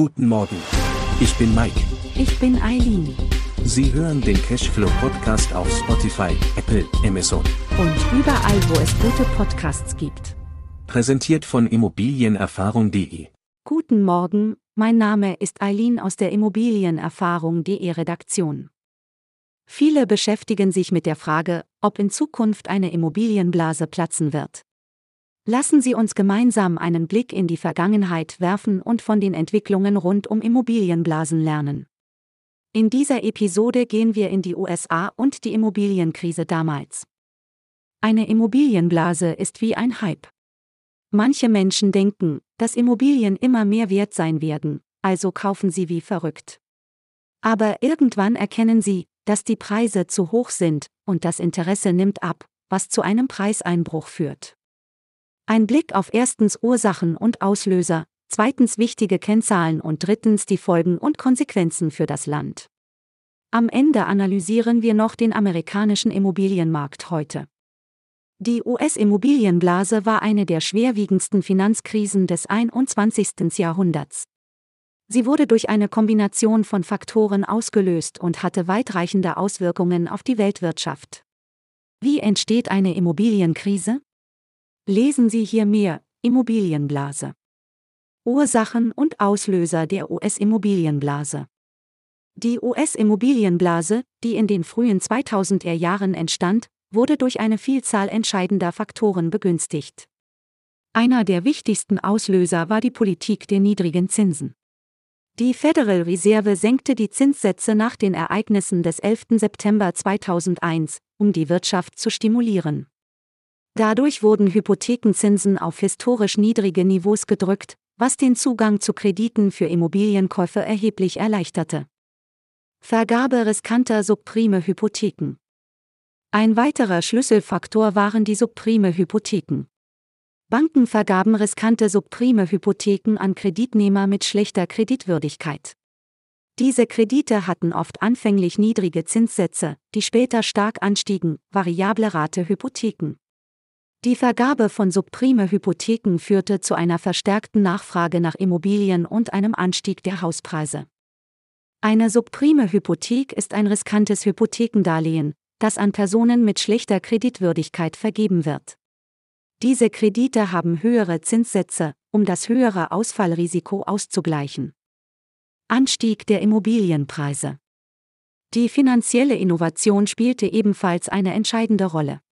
Guten Morgen. Ich bin Mike. Ich bin Eileen. Sie hören den Cashflow Podcast auf Spotify, Apple, Amazon. Und überall, wo es gute Podcasts gibt. Präsentiert von Immobilienerfahrung.de. Guten Morgen, mein Name ist Eileen aus der Immobilienerfahrung.de Redaktion. Viele beschäftigen sich mit der Frage, ob in Zukunft eine Immobilienblase platzen wird. Lassen Sie uns gemeinsam einen Blick in die Vergangenheit werfen und von den Entwicklungen rund um Immobilienblasen lernen. In dieser Episode gehen wir in die USA und die Immobilienkrise damals. Eine Immobilienblase ist wie ein Hype. Manche Menschen denken, dass Immobilien immer mehr wert sein werden, also kaufen sie wie verrückt. Aber irgendwann erkennen sie, dass die Preise zu hoch sind und das Interesse nimmt ab, was zu einem Preiseinbruch führt. Ein Blick auf erstens Ursachen und Auslöser, zweitens wichtige Kennzahlen und drittens die Folgen und Konsequenzen für das Land. Am Ende analysieren wir noch den amerikanischen Immobilienmarkt heute. Die US-Immobilienblase war eine der schwerwiegendsten Finanzkrisen des 21. Jahrhunderts. Sie wurde durch eine Kombination von Faktoren ausgelöst und hatte weitreichende Auswirkungen auf die Weltwirtschaft. Wie entsteht eine Immobilienkrise? Lesen Sie hier mehr, Immobilienblase. Ursachen und Auslöser der US-Immobilienblase. Die US-Immobilienblase, die in den frühen 2000er Jahren entstand, wurde durch eine Vielzahl entscheidender Faktoren begünstigt. Einer der wichtigsten Auslöser war die Politik der niedrigen Zinsen. Die Federal Reserve senkte die Zinssätze nach den Ereignissen des 11. September 2001, um die Wirtschaft zu stimulieren. Dadurch wurden Hypothekenzinsen auf historisch niedrige Niveaus gedrückt, was den Zugang zu Krediten für Immobilienkäufe erheblich erleichterte. Vergabe riskanter subprime Hypotheken. Ein weiterer Schlüsselfaktor waren die subprime Hypotheken. Banken vergaben riskante subprime Hypotheken an Kreditnehmer mit schlechter Kreditwürdigkeit. Diese Kredite hatten oft anfänglich niedrige Zinssätze, die später stark anstiegen, variable Rate Hypotheken. Die Vergabe von subprime Hypotheken führte zu einer verstärkten Nachfrage nach Immobilien und einem Anstieg der Hauspreise. Eine subprime Hypothek ist ein riskantes Hypothekendarlehen, das an Personen mit schlechter Kreditwürdigkeit vergeben wird. Diese Kredite haben höhere Zinssätze, um das höhere Ausfallrisiko auszugleichen. Anstieg der Immobilienpreise. Die finanzielle Innovation spielte ebenfalls eine entscheidende Rolle.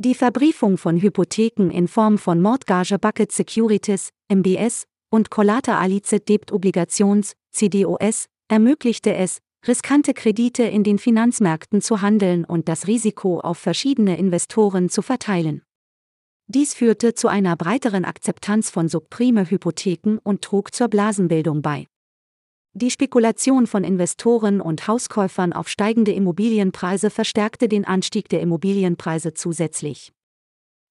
Die Verbriefung von Hypotheken in Form von Mortgage Bucket Securities, MBS, und Collateralized Debt Obligations, CDOS, ermöglichte es, riskante Kredite in den Finanzmärkten zu handeln und das Risiko auf verschiedene Investoren zu verteilen. Dies führte zu einer breiteren Akzeptanz von subprime Hypotheken und trug zur Blasenbildung bei. Die Spekulation von Investoren und Hauskäufern auf steigende Immobilienpreise verstärkte den Anstieg der Immobilienpreise zusätzlich.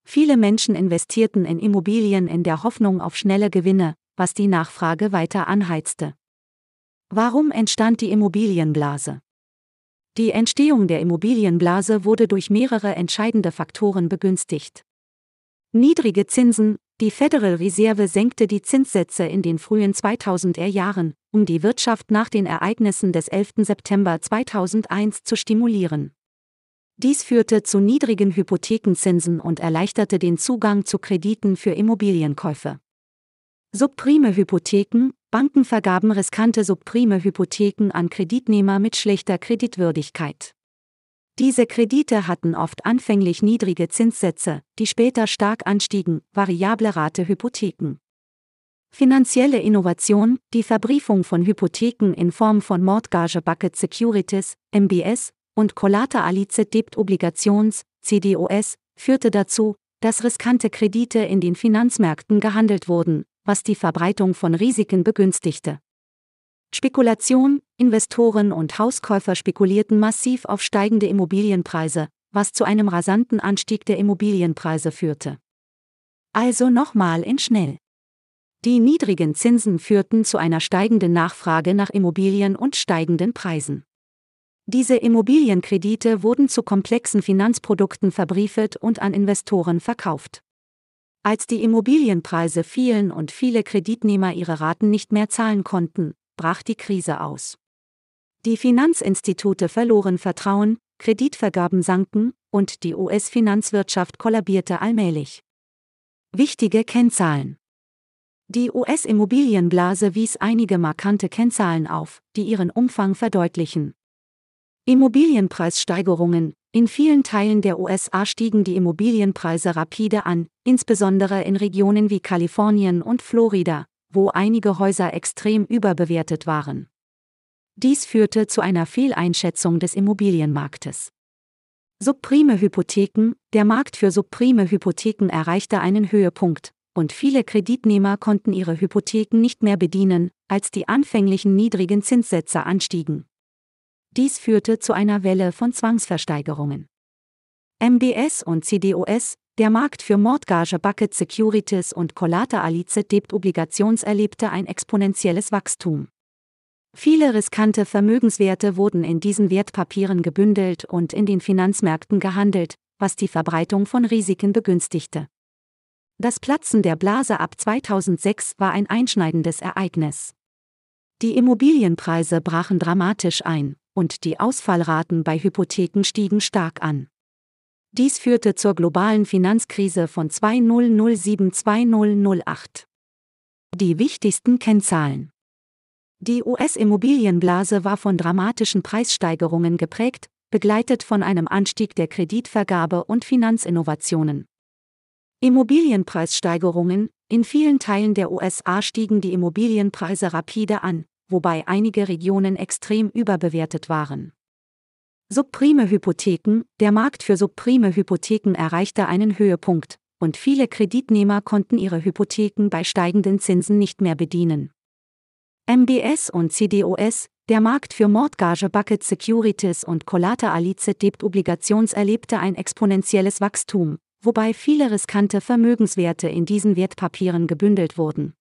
Viele Menschen investierten in Immobilien in der Hoffnung auf schnelle Gewinne, was die Nachfrage weiter anheizte. Warum entstand die Immobilienblase? Die Entstehung der Immobilienblase wurde durch mehrere entscheidende Faktoren begünstigt. Niedrige Zinsen, die Federal Reserve senkte die Zinssätze in den frühen 2000er Jahren, um die Wirtschaft nach den Ereignissen des 11. September 2001 zu stimulieren. Dies führte zu niedrigen Hypothekenzinsen und erleichterte den Zugang zu Krediten für Immobilienkäufe. Subprime Hypotheken, Banken vergaben riskante subprime Hypotheken an Kreditnehmer mit schlechter Kreditwürdigkeit. Diese Kredite hatten oft anfänglich niedrige Zinssätze, die später stark anstiegen, variable Rate Hypotheken. Finanzielle Innovation, die Verbriefung von Hypotheken in Form von Mortgage Bucket Securities, MBS, und Collateralized Debt Obligations, CDOS, führte dazu, dass riskante Kredite in den Finanzmärkten gehandelt wurden, was die Verbreitung von Risiken begünstigte. Spekulation, Investoren und Hauskäufer spekulierten massiv auf steigende Immobilienpreise, was zu einem rasanten Anstieg der Immobilienpreise führte. Also nochmal in schnell. Die niedrigen Zinsen führten zu einer steigenden Nachfrage nach Immobilien und steigenden Preisen. Diese Immobilienkredite wurden zu komplexen Finanzprodukten verbriefet und an Investoren verkauft. Als die Immobilienpreise fielen und viele Kreditnehmer ihre Raten nicht mehr zahlen konnten, brach die Krise aus. Die Finanzinstitute verloren Vertrauen, Kreditvergaben sanken und die US-Finanzwirtschaft kollabierte allmählich. Wichtige Kennzahlen Die US-Immobilienblase wies einige markante Kennzahlen auf, die ihren Umfang verdeutlichen. Immobilienpreissteigerungen, in vielen Teilen der USA stiegen die Immobilienpreise rapide an, insbesondere in Regionen wie Kalifornien und Florida, wo einige Häuser extrem überbewertet waren. Dies führte zu einer Fehleinschätzung des Immobilienmarktes. Subprime Hypotheken, der Markt für subprime Hypotheken erreichte einen Höhepunkt, und viele Kreditnehmer konnten ihre Hypotheken nicht mehr bedienen, als die anfänglichen niedrigen Zinssätze anstiegen. Dies führte zu einer Welle von Zwangsversteigerungen. MBS und CDOS, der Markt für Mortgage Bucket Securities und Collateralize Debt Obligations erlebte ein exponentielles Wachstum. Viele riskante Vermögenswerte wurden in diesen Wertpapieren gebündelt und in den Finanzmärkten gehandelt, was die Verbreitung von Risiken begünstigte. Das Platzen der Blase ab 2006 war ein einschneidendes Ereignis. Die Immobilienpreise brachen dramatisch ein, und die Ausfallraten bei Hypotheken stiegen stark an. Dies führte zur globalen Finanzkrise von 2007-2008. Die wichtigsten Kennzahlen. Die US-Immobilienblase war von dramatischen Preissteigerungen geprägt, begleitet von einem Anstieg der Kreditvergabe und Finanzinnovationen. Immobilienpreissteigerungen In vielen Teilen der USA stiegen die Immobilienpreise rapide an, wobei einige Regionen extrem überbewertet waren. Subprime Hypotheken Der Markt für subprime Hypotheken erreichte einen Höhepunkt, und viele Kreditnehmer konnten ihre Hypotheken bei steigenden Zinsen nicht mehr bedienen. MBS und CDOS, der Markt für Mortgage Bucket Securities und Collateralize Debt Obligations erlebte ein exponentielles Wachstum, wobei viele riskante Vermögenswerte in diesen Wertpapieren gebündelt wurden.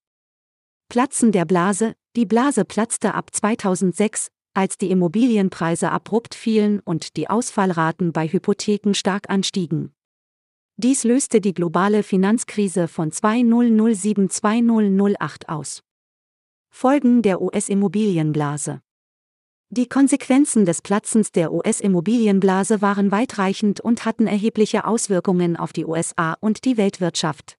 Platzen der Blase, die Blase platzte ab 2006, als die Immobilienpreise abrupt fielen und die Ausfallraten bei Hypotheken stark anstiegen. Dies löste die globale Finanzkrise von 2007-2008 aus. Folgen der US-Immobilienblase Die Konsequenzen des Platzens der US-Immobilienblase waren weitreichend und hatten erhebliche Auswirkungen auf die USA und die Weltwirtschaft.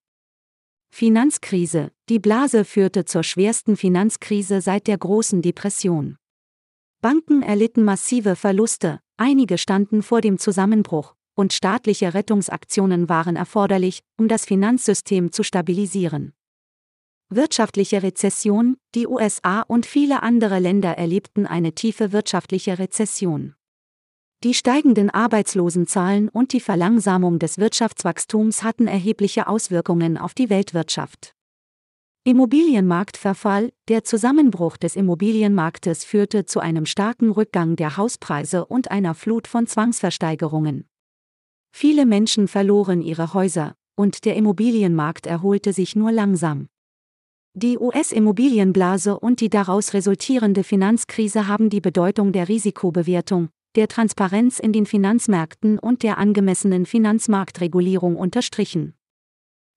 Finanzkrise Die Blase führte zur schwersten Finanzkrise seit der großen Depression. Banken erlitten massive Verluste, einige standen vor dem Zusammenbruch, und staatliche Rettungsaktionen waren erforderlich, um das Finanzsystem zu stabilisieren. Wirtschaftliche Rezession Die USA und viele andere Länder erlebten eine tiefe wirtschaftliche Rezession. Die steigenden Arbeitslosenzahlen und die Verlangsamung des Wirtschaftswachstums hatten erhebliche Auswirkungen auf die Weltwirtschaft. Immobilienmarktverfall Der Zusammenbruch des Immobilienmarktes führte zu einem starken Rückgang der Hauspreise und einer Flut von Zwangsversteigerungen. Viele Menschen verloren ihre Häuser, und der Immobilienmarkt erholte sich nur langsam. Die US-Immobilienblase und die daraus resultierende Finanzkrise haben die Bedeutung der Risikobewertung, der Transparenz in den Finanzmärkten und der angemessenen Finanzmarktregulierung unterstrichen.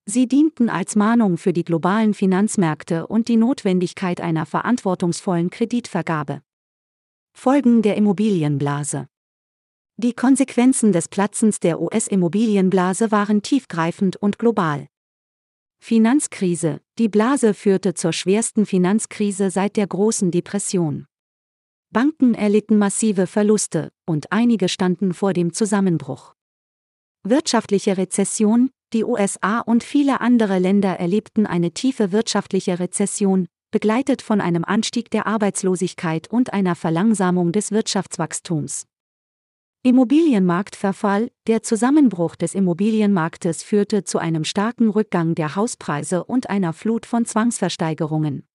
Sie dienten als Mahnung für die globalen Finanzmärkte und die Notwendigkeit einer verantwortungsvollen Kreditvergabe. Folgen der Immobilienblase Die Konsequenzen des Platzens der US-Immobilienblase waren tiefgreifend und global. Finanzkrise Die Blase führte zur schwersten Finanzkrise seit der großen Depression. Banken erlitten massive Verluste, und einige standen vor dem Zusammenbruch. Wirtschaftliche Rezession, die USA und viele andere Länder erlebten eine tiefe wirtschaftliche Rezession, begleitet von einem Anstieg der Arbeitslosigkeit und einer Verlangsamung des Wirtschaftswachstums. Immobilienmarktverfall Der Zusammenbruch des Immobilienmarktes führte zu einem starken Rückgang der Hauspreise und einer Flut von Zwangsversteigerungen.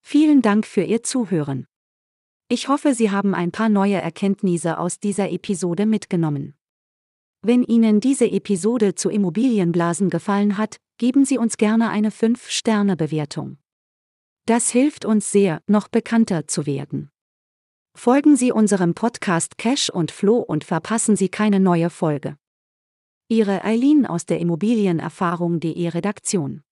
Vielen Dank für Ihr Zuhören. Ich hoffe, Sie haben ein paar neue Erkenntnisse aus dieser Episode mitgenommen. Wenn Ihnen diese Episode zu Immobilienblasen gefallen hat, geben Sie uns gerne eine 5-Sterne-Bewertung. Das hilft uns sehr, noch bekannter zu werden. Folgen Sie unserem Podcast Cash und Flo und verpassen Sie keine neue Folge. Ihre Eileen aus der Immobilienerfahrung.de Redaktion.